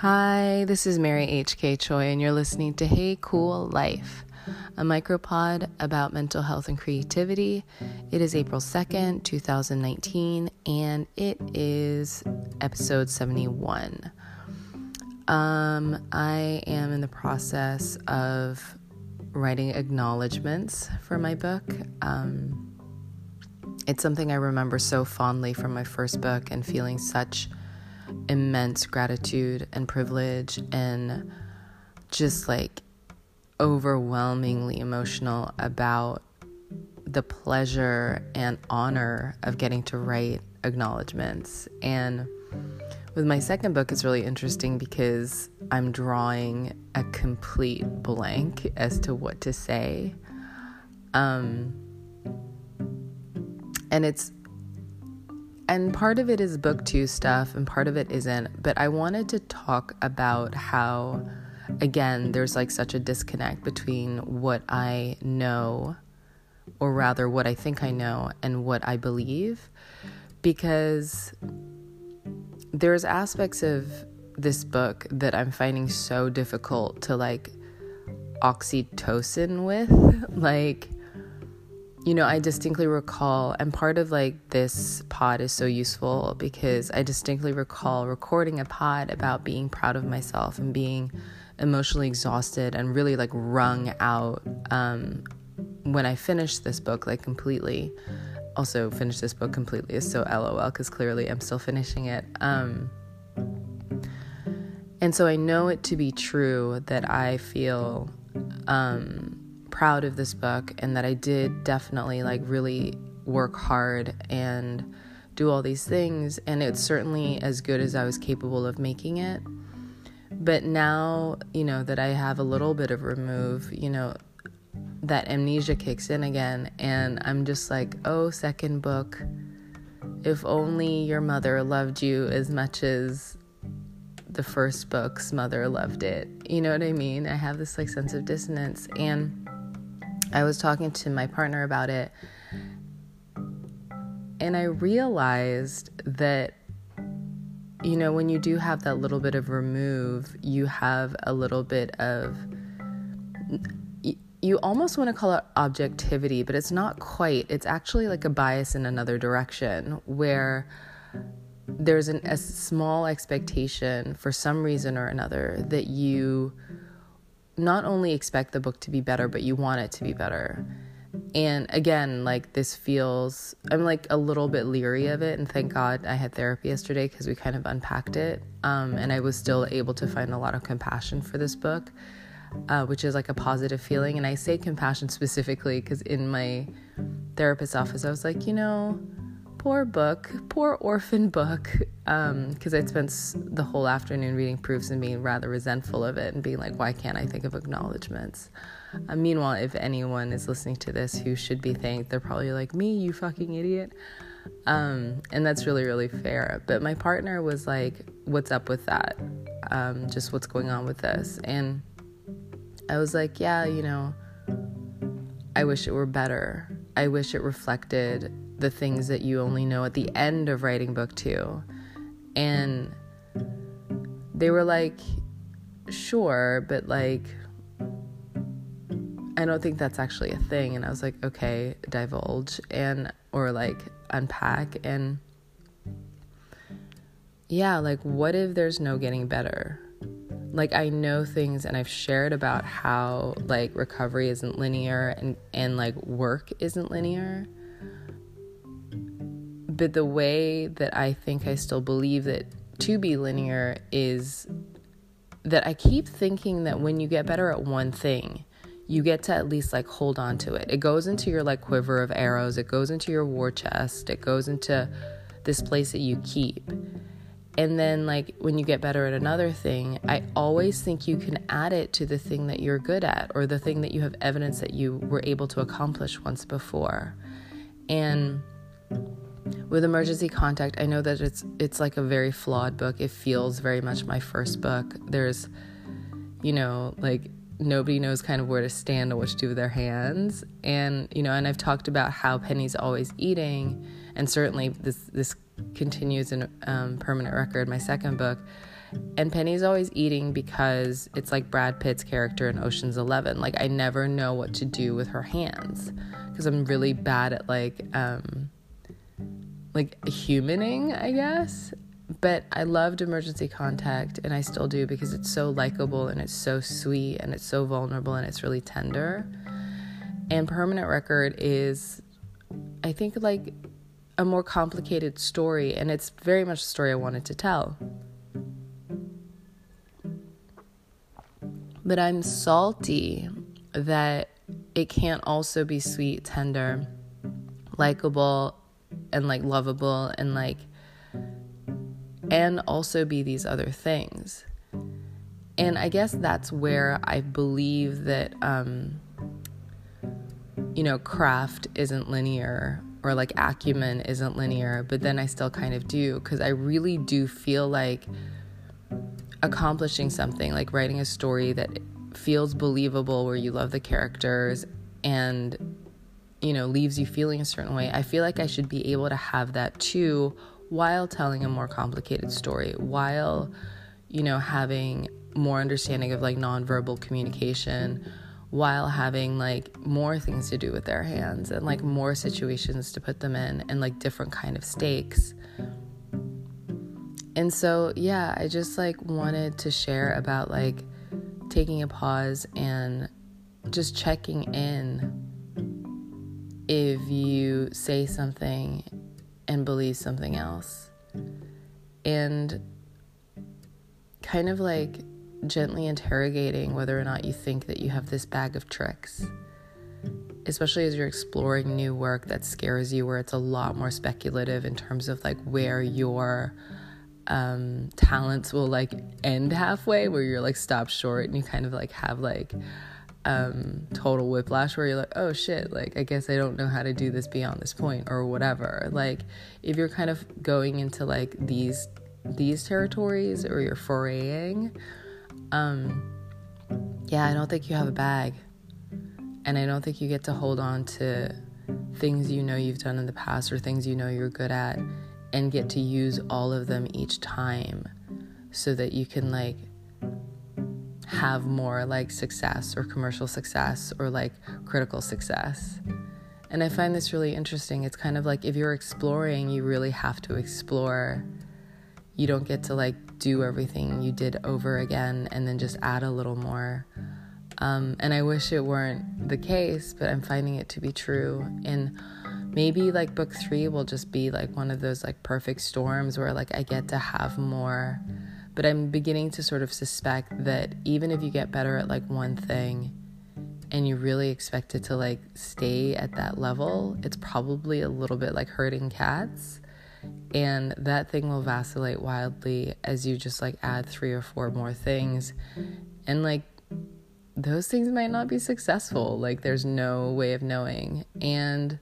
Hi, this is Mary H.K. Choi, and you're listening to Hey Cool Life, a micropod about mental health and creativity. It is April 2nd, 2019, and it is episode 71. Um, I am in the process of writing acknowledgments for my book. Um, it's something I remember so fondly from my first book and feeling such immense gratitude and privilege and just like overwhelmingly emotional about the pleasure and honor of getting to write acknowledgments. And with my second book, it's really interesting because I'm drawing a complete blank as to what to say. Um, and it's and part of it is book two stuff and part of it isn't but i wanted to talk about how again there's like such a disconnect between what i know or rather what i think i know and what i believe because there's aspects of this book that i'm finding so difficult to like oxytocin with. Like you know, I distinctly recall, and part of like this pod is so useful because I distinctly recall recording a pod about being proud of myself and being emotionally exhausted and really like wrung out um, when I finished this book, like completely. Also, finished this book completely is so lol because clearly I'm still finishing it. Um, and so I know it to be true that I feel. Um, proud of this book and that I did definitely like really work hard and do all these things and it's certainly as good as I was capable of making it. But now, you know, that I have a little bit of remove, you know, that amnesia kicks in again and I'm just like, "Oh, second book, if only your mother loved you as much as the first book's mother loved it. You know what I mean? I have this like sense of dissonance and I was talking to my partner about it, and I realized that, you know, when you do have that little bit of remove, you have a little bit of, you almost want to call it objectivity, but it's not quite. It's actually like a bias in another direction where there's an, a small expectation for some reason or another that you not only expect the book to be better, but you want it to be better. And again, like this feels, I'm like a little bit leery of it. And thank God I had therapy yesterday because we kind of unpacked it. Um, and I was still able to find a lot of compassion for this book, uh, which is like a positive feeling. And I say compassion specifically because in my therapist's office, I was like, you know, poor book, poor orphan book, because um, I'd spent the whole afternoon reading proofs and being rather resentful of it and being like, why can't I think of acknowledgments? Uh, meanwhile, if anyone is listening to this who should be thanked, they're probably like, me, you fucking idiot. Um, and that's really, really fair. But my partner was like, what's up with that? Um, just what's going on with this? And I was like, yeah, you know, I wish it were better. I wish it reflected the things that you only know at the end of writing book two. And they were like, sure, but like, I don't think that's actually a thing. And I was like, okay, divulge and, or like, unpack. And yeah, like, what if there's no getting better? Like, I know things and I've shared about how, like, recovery isn't linear and, and like, work isn't linear but the way that I think I still believe that to be linear is that I keep thinking that when you get better at one thing, you get to at least like hold on to it. It goes into your like quiver of arrows, it goes into your war chest, it goes into this place that you keep. And then, like, when you get better at another thing, I always think you can add it to the thing that you're good at or the thing that you have evidence that you were able to accomplish once before. And with emergency contact i know that it's it's like a very flawed book. It feels very much my first book. There's you know like nobody knows kind of where to stand or what to do with their hands. And you know and i've talked about how penny's always eating. And certainly this this continues in um, permanent record my second book. And Penny's always eating because it's like Brad Pitt's character in Ocean's 11. Like I never know what to do with her hands because I'm really bad at like um like humaning, I guess. But I loved Emergency Contact and I still do because it's so likable and it's so sweet and it's so vulnerable and it's really tender. And Permanent Record is I think like a more complicated story and it's very much the story I wanted to tell. But I'm salty that it can't also be sweet, tender, likable, and like lovable, and like, and also be these other things. And I guess that's where I believe that, um, you know, craft isn't linear or like acumen isn't linear, but then I still kind of do because I really do feel like accomplishing something, like writing a story that feels believable, where you love the characters and, you know, leaves you feeling a certain way. I feel like I should be able to have that too while telling a more complicated story, while, you know, having more understanding of like nonverbal communication while having like more things to do with their hands and like more situations to put them in and like different kind of stakes and so, yeah, I just like wanted to share about like taking a pause and just checking in if you say something and believe something else. And kind of like gently interrogating whether or not you think that you have this bag of tricks. Especially as you're exploring new work that scares you, where it's a lot more speculative in terms of like where your um, talents will like end halfway where you're like stopped short and you kind of like have like um, total whiplash where you're like, oh shit, like I guess I don't know how to do this beyond this point or whatever. Like if you're kind of going into like these these territories or you're foraying, um, yeah, I don't think you have a bag. And I don't think you get to hold on to things you know you've done in the past or things you know you're good at and get to use all of them each time so that you can like have more like success or commercial success or like critical success. And I find this really interesting. It's kind of like if you're exploring, you really have to explore. You don't get to like do everything you did over again and then just add a little more. Um, and I wish it weren't the case, but I'm finding it to be true. And maybe like book three will just be like one of those like perfect storms where like I get to have more. But I'm beginning to sort of suspect that even if you get better at like one thing and you really expect it to like stay at that level, it's probably a little bit like herding cats. And that thing will vacillate wildly as you just like add three or four more things. And like those things might not be successful. Like there's no way of knowing. And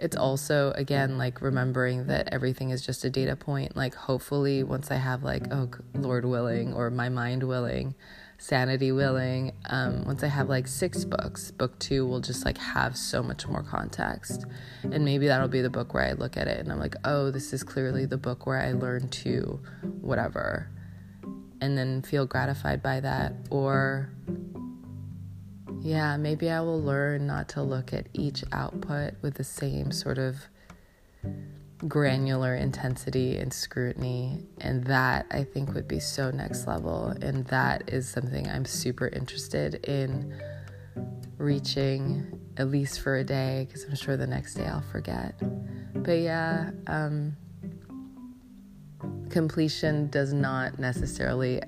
it's also again like remembering that everything is just a data point. Like hopefully once i have like oh lord willing or my mind willing sanity willing um, once i have like six books book two will just like have so much more context. And maybe that'll be the book where i look at it and i'm like oh this is clearly the book where i learn to whatever. And then feel gratified by that or yeah, maybe I will learn not to look at each output with the same sort of granular intensity and scrutiny. And that I think would be so next level. And that is something I'm super interested in reaching, at least for a day, because I'm sure the next day I'll forget. But yeah, um, completion does not necessarily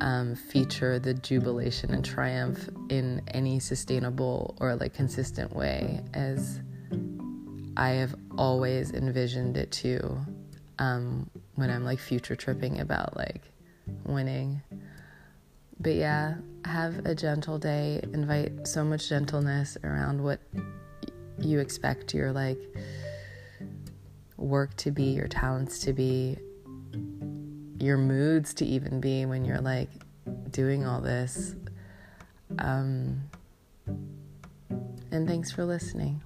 um, feature the jubilation and triumph in any sustainable or like consistent way as I have always envisioned it to um, when I'm like future tripping about like winning. But yeah, have a gentle day. Invite so much gentleness around what you expect your like work to be, your talents to be, your moods to even be when you're like doing all this. Um, and thanks for listening.